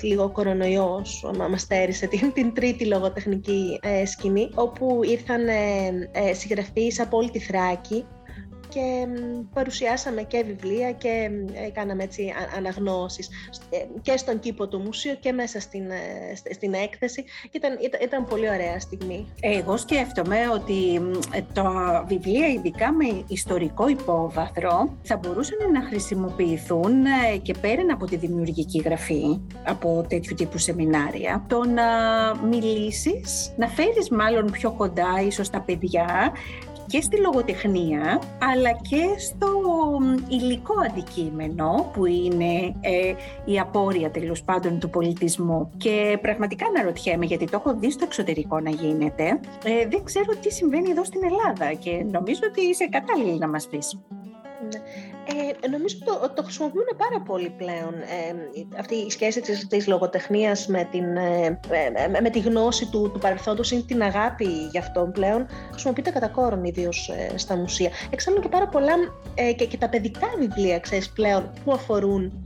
λίγο ο κορονοϊός μας στέρισε την, την τρίτη λογοτεχνική ε, σκηνή, όπου ήρθαν ε, ε, συγγραφείς από όλη τη Θράκη και παρουσιάσαμε και βιβλία και κάναμε έτσι αναγνώσεις ε, και στον κήπο του μουσείου και μέσα στην, ε, στην έκθεση. Ήταν, ήταν, ήταν πολύ ωραία στιγμή. Εγώ σκέφτομαι ότι τα βιβλία ειδικά με ιστορικό υπόβαθρο θα μπορούσαν να χρησιμοποιηθούν ε, και πέραν από τη δημιουργική γραφή από τέτοιου τύπου σεμινάρια το να μιλήσεις, να φέρεις μάλλον πιο κοντά ίσως τα παιδιά και στη λογοτεχνία, αλλά και στο υλικό αντικείμενο που είναι ε, η απόρρια τέλος πάντων του πολιτισμού. Και πραγματικά αναρωτιέμαι, γιατί το έχω δει στο εξωτερικό να γίνεται, ε, δεν ξέρω τι συμβαίνει εδώ στην Ελλάδα και νομίζω ότι είσαι κατάλληλη να μας πεις. Ναι. Ε, νομίζω ότι το, χρησιμοποιούν πάρα πολύ πλέον ε, αυτή η σχέση της, της λογοτεχνίας με, την, ε, με, με, τη γνώση του, του παρελθόντος ή την αγάπη γι' αυτό πλέον χρησιμοποιείται κατά κόρον ιδίως ε, στα μουσεία. Εξάλλου και πάρα πολλά ε, και, και τα παιδικά βιβλία ξέρεις, πλέον που αφορούν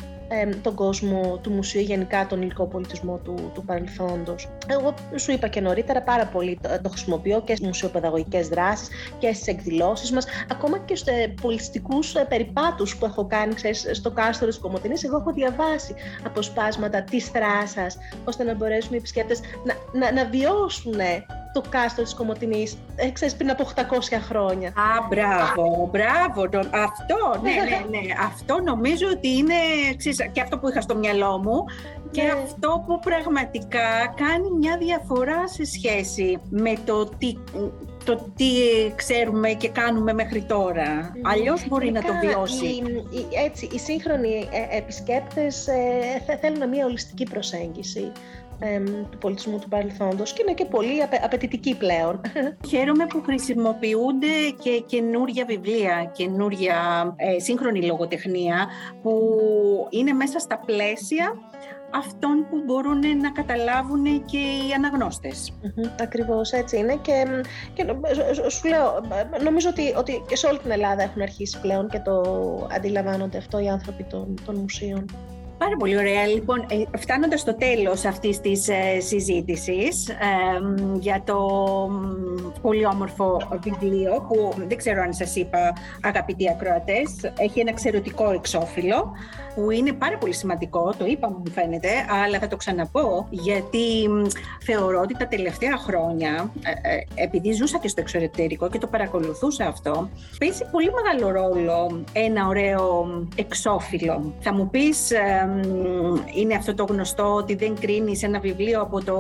τον κόσμο του μουσείου, γενικά τον υλικό πολιτισμό του, του παρελθόντος. Εγώ σου είπα και νωρίτερα πάρα πολύ το, το χρησιμοποιώ και στις μουσιοπαιδαγωγικές δράσεις και στις εκδηλώσεις μας, ακόμα και στους ε, πολιτιστικούς ε, περιπάτους που έχω κάνει ξέρεις, στο κάστρο της Κομωτινής. Εγώ έχω διαβάσει αποσπάσματα της θράσας, ώστε να μπορέσουν οι επισκέπτες να, να, να βιώσουν το κάστρο της Κομωτινής, ε, ξέρεις, πριν από 800 χρόνια. Α, μπράβο, μπράβο. Αυτό, ναι, ναι, ναι. αυτό νομίζω ότι είναι ξέρεις, και αυτό που είχα στο μυαλό μου και ναι. αυτό που πραγματικά κάνει μια διαφορά σε σχέση με το τι, το τι ξέρουμε και κάνουμε μέχρι τώρα. Mm. Αλλιώς μπορεί να το βιώσει. Οι, έτσι, οι σύγχρονοι ε, επισκέπτες ε, θέλουν μια ολιστική προσέγγιση του πολιτισμού του παρελθόντος και είναι και πολύ απαιτητική πλέον. [LAUGHS] Χαίρομαι που χρησιμοποιούνται και καινούρια βιβλία, καινούρια ε, σύγχρονη λογοτεχνία που είναι μέσα στα πλαίσια αυτών που μπορούν να καταλάβουν και οι αναγνώστες. ακριβώς έτσι είναι και, και σου λέω, νομίζω ότι, ότι και σε όλη την Ελλάδα έχουν αρχίσει πλέον και το αντιλαμβάνονται αυτό οι άνθρωποι των, των μουσείων. Πάρα πολύ ωραία. Λοιπόν, ε, φτάνοντας στο τέλος αυτής της ε, συζήτησης για το πολύ όμορφο βιβλίο που δεν ξέρω αν σας είπα αγαπητοί ακροατές, έχει ένα εξαιρετικό εξώφυλλο που είναι πάρα πολύ σημαντικό, το είπαμε μου φαίνεται, αλλά θα το ξαναπώ γιατί θεωρώ ότι τα τελευταία χρόνια, ε, επειδή ζούσα και στο εξωτερικό και το παρακολουθούσα αυτό, παίζει πολύ μεγάλο ρόλο ένα ωραίο εξώφυλλο. Θα μου πεις είναι αυτό το γνωστό ότι δεν κρίνεις ένα βιβλίο από το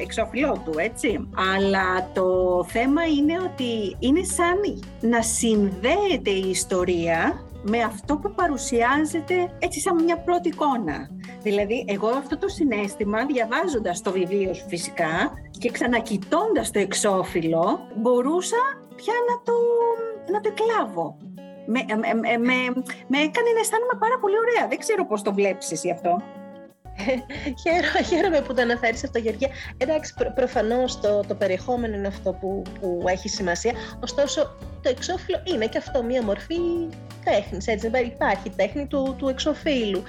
εξώφυλλό του, έτσι. Αλλά το θέμα είναι ότι είναι σαν να συνδέεται η ιστορία με αυτό που παρουσιάζεται έτσι σαν μια πρώτη εικόνα. Δηλαδή, εγώ αυτό το συνέστημα, διαβάζοντας το βιβλίο σου φυσικά και ξανακοιτώντας το εξώφυλλο, μπορούσα πια να το, να το εκλάβω με, με, με, με έκανε να αισθάνομαι πάρα πολύ ωραία. Δεν ξέρω πώς το βλέπεις εσύ αυτό. [LAUGHS] Χαίρομαι, χαίρομαι που το αναφέρεις αυτό, Γεωργία. Εντάξει, προ, προφανώς το, το περιεχόμενο είναι αυτό που, που έχει σημασία. Ωστόσο, το εξώφυλλο είναι και αυτό μία μορφή τέχνης. Έτσι, υπάρχει τέχνη του, του εξωφύλου.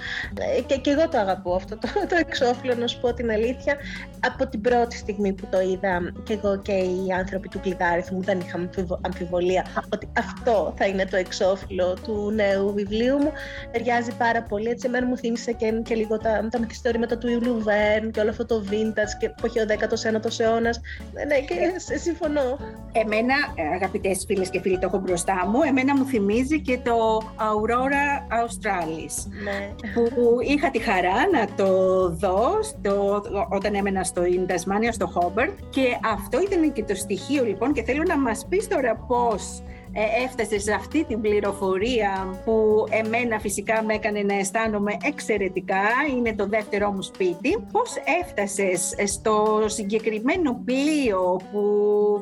Ε, και, και εγώ το αγαπώ αυτό το, το εξώφυλλο, να σου πω την αλήθεια. Από την πρώτη στιγμή που το είδα, και εγώ και οι άνθρωποι του κλειδάριθμου δεν είχαμε αμφιβολία ότι αυτό θα είναι το εξώφυλλο του νέου βιβλίου μου. Ταιριάζει πάρα πολύ. Έτσι, εμένα μου θύμισε και, και λίγο τα, τα μυθιστορήματα του Ιουλίου Βέρν και όλο αυτό το vintage και που έχει ο 19ο αιώνας. Ναι, ναι, και συμφωνώ. Εμένα, αγαπητές φίλες και φίλοι, το έχω μπροστά μου, εμένα μου θυμίζει και το Aurora Australis. Ναι. Που είχα τη χαρά να το δω στο, όταν έμενα στο Ινδασμάνια, στο Χόμπερτ. Και αυτό ήταν και το στοιχείο λοιπόν και θέλω να μας πεις τώρα πώς ε, έφτασε σε αυτή την πληροφορία που εμένα φυσικά με έκανε να αισθάνομαι εξαιρετικά, είναι το δεύτερό μου σπίτι. Πώς έφτασες στο συγκεκριμένο πλοίο που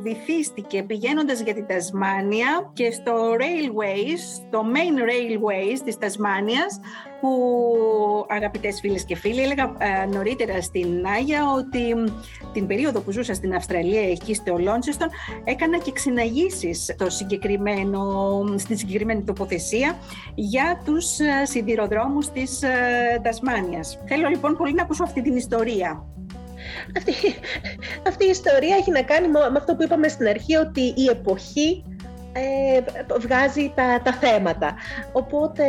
βυθίστηκε πηγαίνοντας για την Τασμάνια και στο Railways, το Main Railways της Τασμάνιας, που αγαπητές φίλες και φίλοι έλεγα ε, νωρίτερα στην Νάγια ότι την περίοδο που ζούσα στην Αυστραλία εκεί στο Λόντσεστον έκανα και ξυναγήσεις στο συγκεκριμένο, στην συγκεκριμένη τοποθεσία για τους ε, σιδηροδρόμους της ε, Τασμάνιας. Θέλω λοιπόν πολύ να ακούσω αυτή την ιστορία. Αυτή, [LAUGHS] αυτή η ιστορία έχει να κάνει με αυτό που είπαμε στην αρχή ότι η εποχή ε, βγάζει τα, τα θέματα. Οπότε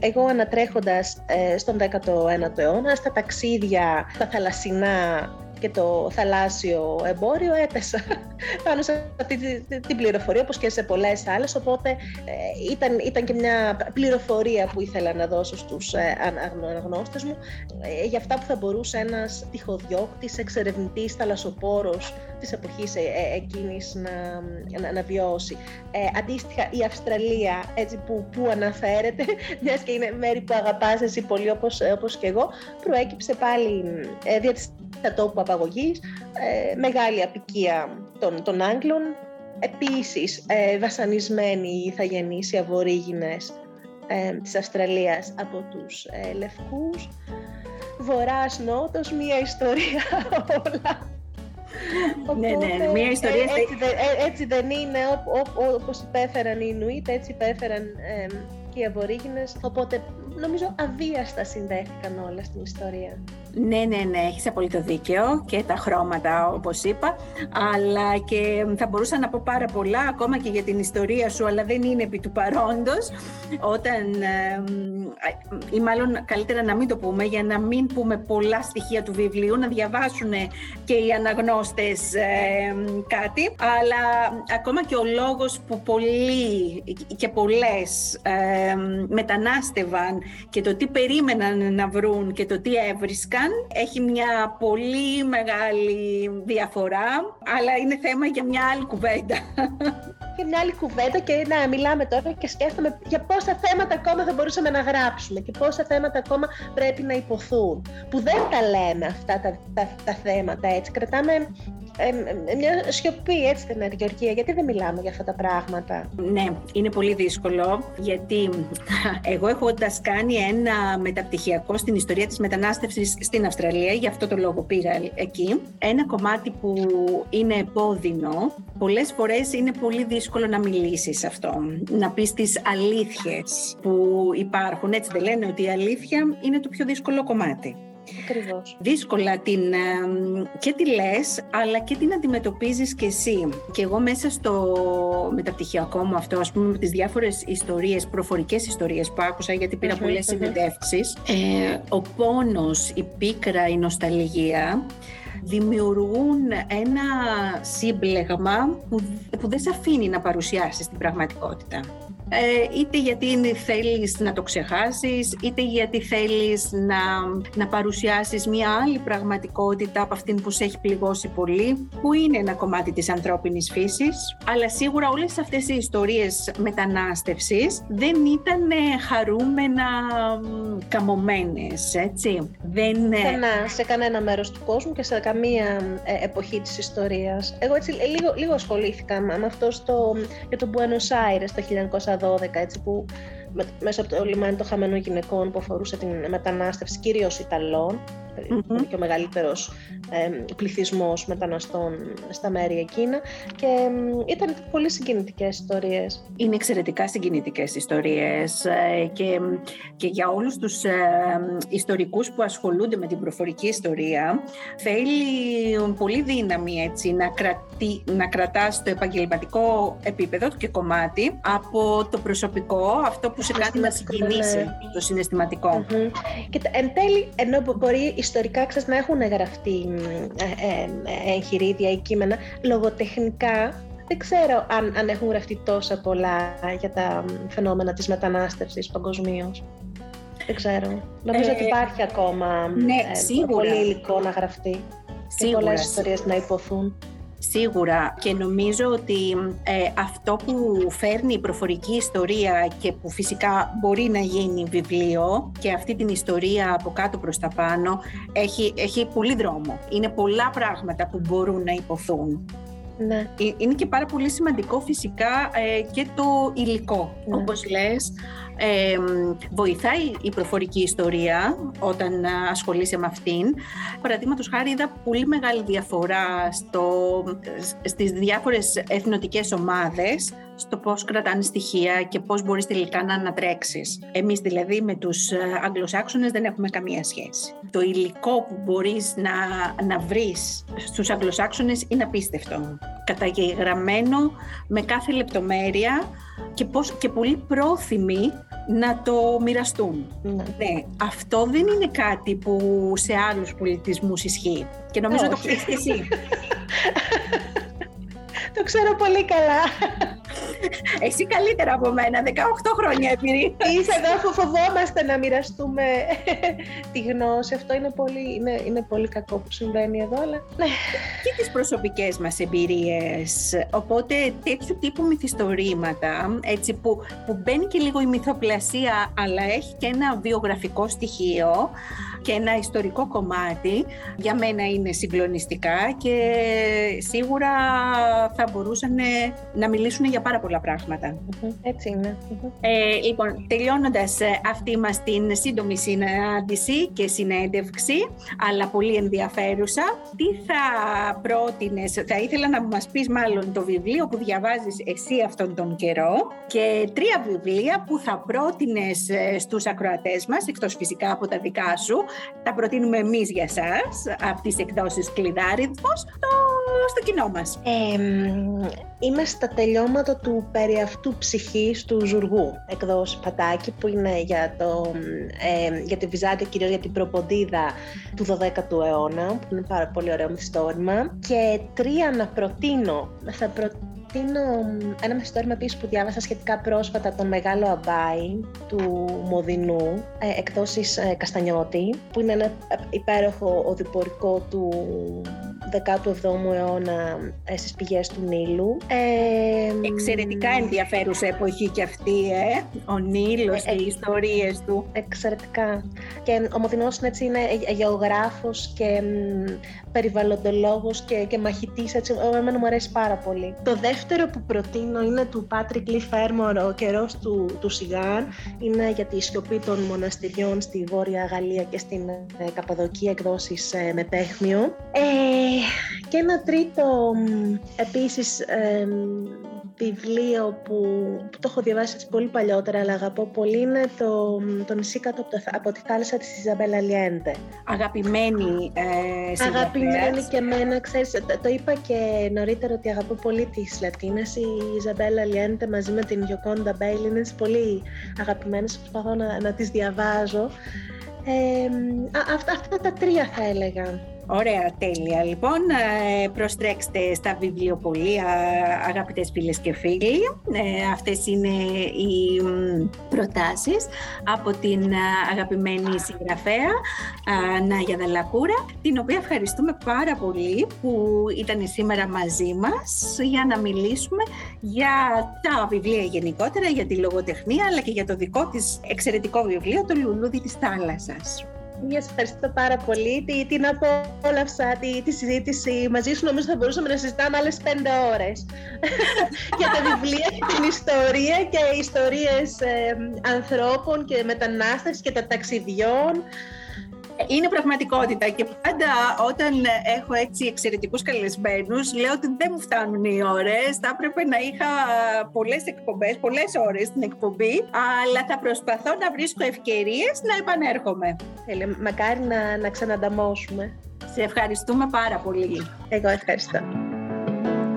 εγώ ανατρέχοντας ε, στον 19ο αιώνα, στα ταξίδια, στα θαλασσινά και το θαλάσσιο εμπόριο έπεσα [LAUGHS] πάνω σε αυτή την πληροφορία όπως και σε πολλές άλλες οπότε ε, ήταν, ήταν και μια πληροφορία που ήθελα να δώσω στους ε, αναγνώστες μου ε, για αυτά που θα μπορούσε ένας τυχοδιώκτης, εξερευνητής, θαλασσοπόρος της εποχής ε, ε, εκείνης να, να, να βιώσει. Ε, αντίστοιχα η Αυστραλία έτσι που, που αναφέρεται, [LAUGHS] μιας και είναι μέρη που αγαπάς εσύ πολύ όπως, όπως και εγώ, προέκυψε πάλι ε, δια της τόπου απαγωγής, ε, μεγάλη απικία των, των Άγγλων, επίσης ε, βασανισμένοι οι ηθαγενείς, οι αβορήγινες ε, της Αυστραλίας από τους ε, Λευκούς, βορράς νότος, μία ιστορία [LAUGHS] όλα. Ναι, ναι, μία ιστορία... έτσι, έτσι, δεν είναι, όπως υπέφεραν οι Ινουίτ, έτσι υπέφεραν και οι Αβορήγινες, οπότε νομίζω αβίαστα συνδέθηκαν όλα στην ιστορία. Ναι, ναι, ναι, έχεις απολύτως δίκαιο και τα χρώματα όπως είπα, αλλά και θα μπορούσα να πω πάρα πολλά ακόμα και για την ιστορία σου, αλλά δεν είναι επί του παρόντος, όταν, ή μάλλον καλύτερα να μην το πούμε, για να μην πούμε πολλά στοιχεία του βιβλίου, να διαβάσουν και οι αναγνώστες κάτι, αλλά ακόμα και ο λόγος που πολλοί και πολλές μετανάστευαν και το τι περίμεναν να βρουν και το τι έβρισκαν έχει μια πολύ μεγάλη διαφορά, αλλά είναι θέμα για μια άλλη κουβέντα. Και μια άλλη κουβέντα και να μιλάμε τώρα και σκέφτομαι για πόσα θέματα ακόμα θα μπορούσαμε να γράψουμε και πόσα θέματα ακόμα πρέπει να υποθούν. Που δεν τα λέμε αυτά τα, τα, τα θέματα έτσι. Κρατάμε ε, μια σιωπή, έτσι δεν είναι, Γεωργία, γιατί δεν μιλάμε για αυτά τα πράγματα; Ναι, είναι πολύ δύσκολο, γιατί εγώ έχοντας κάνει ένα μεταπτυχιακό στην ιστορία της μετανάστευσης στην Αυστραλία, γι' αυτό το λόγο πήγα εκεί, ένα κομμάτι που είναι επώδυνο, πολλές φορές είναι πολύ δύσκολο να μιλήσεις αυτό, να πεις τις αλήθειες που υπάρχουν. Έτσι δεν λένε ότι η αλήθεια είναι το πιο δύσκολο κομμάτι. Ακριβώς. Δύσκολα την, και τη λες, αλλά και την αντιμετωπίζεις και εσύ. Και εγώ μέσα στο μεταπτυχιακό μου αυτό, ας πούμε, με τις διάφορες ιστορίες, προφορικές ιστορίες που άκουσα, γιατί πήρα mm-hmm, πολλές συνεντεύξεις, ε, ο πόνος, η πίκρα, η νοσταλγία, δημιουργούν ένα σύμπλεγμα που, που δεν σε αφήνει να παρουσιάσεις την πραγματικότητα. Ε, είτε γιατί θέλεις να το ξεχάσεις, είτε γιατί θέλεις να, να παρουσιάσεις μια άλλη πραγματικότητα από αυτήν που σε έχει πληγώσει πολύ, που είναι ένα κομμάτι της ανθρώπινης φύσης. Αλλά σίγουρα όλες αυτές οι ιστορίες μετανάστευσης δεν ήταν χαρούμενα καμωμένες, έτσι. Δεν... Κανά, σε κανένα μέρος του κόσμου και σε καμία ε, εποχή της ιστορίας. Εγώ έτσι λίγο, λίγο ασχολήθηκα με αυτό στο, για τον Buenos Aires το 1912, έτσι που μέσα από το λιμάνι των χαμένων γυναικών που αφορούσε την μετανάστευση κυρίως Ιταλών, mm-hmm. και ο μεγαλύτερος ε, πληθυσμός μεταναστών στα μέρη εκείνα και ήταν πολύ συγκινητικές ιστορίες. Είναι εξαιρετικά συγκινητικές ιστορίες ε, και, και για όλους τους ε, ιστορικούς που ασχολούνται με την προφορική ιστορία θέλει πολύ δύναμη έτσι, να, κρατεί, να κρατάς το επαγγελματικό επίπεδο και κομμάτι από το προσωπικό, αυτό που σε κάνει να συγκινήσει, ναι. το συναισθηματικό. Mm-hmm. Και εν τέλει, ενώ μπορεί ιστορικά ξέρεις, να έχουν γραφτεί ε, ε, εγχειρίδια ή κείμενα, λογοτεχνικά δεν ξέρω αν, αν έχουν γραφτεί τόσα πολλά για τα φαινόμενα της μετανάστευσης παγκοσμίως. Δεν ξέρω. Νομίζω ότι ε, υπάρχει ακόμα ναι, πολύ υλικό να γραφτεί σίγουρα, και πολλές ιστορίες να υποθούν. Σίγουρα και νομίζω ότι ε, αυτό που φέρνει η προφορική ιστορία και που φυσικά μπορεί να γίνει βιβλίο και αυτή την ιστορία από κάτω προς τα πάνω έχει, έχει πολύ δρόμο. Είναι πολλά πράγματα που μπορούν να υποθούν. Ναι. Ε, είναι και πάρα πολύ σημαντικό φυσικά ε, και το υλικό. Ναι. Όπως λες, ε, βοηθάει η προφορική ιστορία όταν ασχολείσαι με αυτήν. Παραδείγματος χάρη είδα πολύ μεγάλη διαφορά στο, στις διάφορες εθνοτικές ομάδες στο πώς κρατάνε στοιχεία και πώς μπορείς τελικά να ανατρέξεις. Εμείς δηλαδή με τους Αγγλοσάξονες δεν έχουμε καμία σχέση. Το υλικό που μπορείς να, να βρεις στους Αγγλοσάξονες είναι απίστευτο. καταγεγραμμένο με κάθε λεπτομέρεια και, πώς, και πολύ πρόθυμοι να το μοιραστούν. Ναι. ναι. Αυτό δεν είναι κάτι που σε άλλους πολιτισμούς ισχύει. Και νομίζω το ξέρεις και εσύ. [LAUGHS] το ξέρω πολύ καλά. [LAUGHS] Εσύ καλύτερα από μένα, 18 χρόνια εμπειρία. Είσαι εδώ αφού φοβόμαστε να μοιραστούμε [LAUGHS] τη γνώση. Αυτό είναι πολύ, είναι, είναι πολύ κακό που συμβαίνει εδώ, αλλά... Ναι. Και τις προσωπικές μας εμπειρίες. Οπότε τέτοιου τύπου μυθιστορήματα, έτσι που, που μπαίνει και λίγο η μυθοπλασία, αλλά έχει και ένα βιογραφικό στοιχείο και ένα ιστορικό κομμάτι, για μένα είναι συγκλονιστικά και σίγουρα θα μπορούσαν να μιλήσουν για πάρα πολλά πράγματα. Έτσι είναι. Ε, λοιπόν, τελειώνοντας ε, αυτή μας την σύντομη συνάντηση και συνέντευξη, αλλά πολύ ενδιαφέρουσα, τι θα πρότεινες, θα ήθελα να μας πεις μάλλον το βιβλίο που διαβάζεις εσύ αυτόν τον καιρό και τρία βιβλία που θα πρότεινες ε, στους ακροατές μας, εκτός φυσικά από τα δικά σου, τα προτείνουμε εμείς για σας από τις εκδόσεις Κλειδάριθμος στο, στο κοινό μας. Ε, είμαι στα τελειώματα του περί αυτού ψυχής του Ζουργού, εκδόση Πατάκη, που είναι για, το, ε, για τη Βυζάντια, κυρίως για την προποντίδα του 12ου αιώνα, που είναι πάρα πολύ ωραίο μυθιστόρημα. Και τρία να προτείνω, θα προτείνω προτείνω ένα μυθιστόρημα επίσης που διάβασα σχετικά πρόσφατα, τον Μεγάλο Αμπάι του Μοδινού, ε, εκδόσεις ε, Καστανιώτη, που είναι ένα υπέροχο οδηπορικό του 17ου αιώνα ε, στις πηγές του Νείλου. Ε, Εξαιρετικά ενδιαφέρουσα εποχή και αυτή, ε. Ο Νείλος και οι ιστορίες του. Εξαιρετικά. Και ο Μοδινός έτσι, είναι γεωγράφος και περιβαλλοντολόγος και, και μαχητής, έτσι, εμένα μου αρέσει πάρα πολύ. Το δεύτερο που προτείνω είναι του Πάτρικ Λι Φέρμορ, ο καιρός του, του Σιγάν. Είναι για τη σιωπή των μοναστηριών στη Βόρεια Γαλλία και στην ε, Καπαδοκία εκδόσεις ε, με τέχνιο. Ε, και ένα τρίτο επίσης βιβλίο που, που το έχω διαβάσει πολύ παλιότερα αλλά αγαπώ πολύ είναι το, το νησί κάτω από, το, από τη θάλασσα της Ιζαμπέλα Λιέντε. Αγαπημένη ε, Αγαπημένη και εμένα, ξέρεις, το, το, είπα και νωρίτερα ότι αγαπώ πολύ τις Λατίνες. Η Ιζαμπέλ Αλιέντε μαζί με την Τζοκόντα Μπέλι είναι πολύ αγαπημένες, προσπαθώ να, να τις διαβάζω. Ε, αυτά, αυτά τα τρία θα έλεγα. Ωραία, τέλεια. Λοιπόν, ε, προστρέξτε στα βιβλιοπωλεία, αγαπητές φίλες και φίλοι. Ε, αυτές είναι οι προτάσεις από την ε, αγαπημένη συγγραφέα Νάγια Δαλακούρα, την οποία ευχαριστούμε πάρα πολύ που ήταν σήμερα μαζί μας για να μιλήσουμε για τα βιβλία γενικότερα, για τη λογοτεχνία, αλλά και για το δικό της εξαιρετικό βιβλίο, το «Λουλούδι της θάλασσας». Μιας ευχαριστώ πάρα πολύ. Τι, την απόλαυσα τη, τη συζήτηση μαζί σου. Νομίζω θα μπορούσαμε να συζητάμε άλλες πέντε ώρες [LAUGHS] για τα βιβλία και την ιστορία και ιστορίες ε, ανθρώπων και μετανάστευσης και τα ταξιδιών είναι πραγματικότητα και πάντα όταν έχω έτσι εξαιρετικούς καλεσμένους λέω ότι δεν μου φτάνουν οι ώρες, θα έπρεπε να είχα πολλές εκπομπές, πολλές ώρες στην εκπομπή, αλλά θα προσπαθώ να βρίσκω ευκαιρίες να επανέρχομαι. Θέλει, μακάρι να, να ξανανταμώσουμε. Σε ευχαριστούμε πάρα πολύ. Εγώ ευχαριστώ.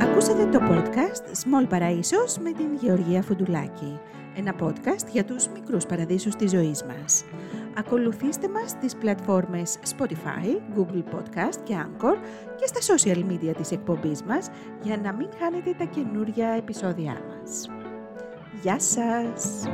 Ακούσατε το podcast Small Παραΐσος με την Γεωργία Φουντουλάκη. Ένα podcast για τους μικρούς παραδείσους της ζωής μας. Ακολουθήστε μας στις πλατφόρμες Spotify, Google Podcast και Anchor και στα social media της εκπομπής μας για να μην χάνετε τα καινούργια επεισόδια μας. Γεια σας!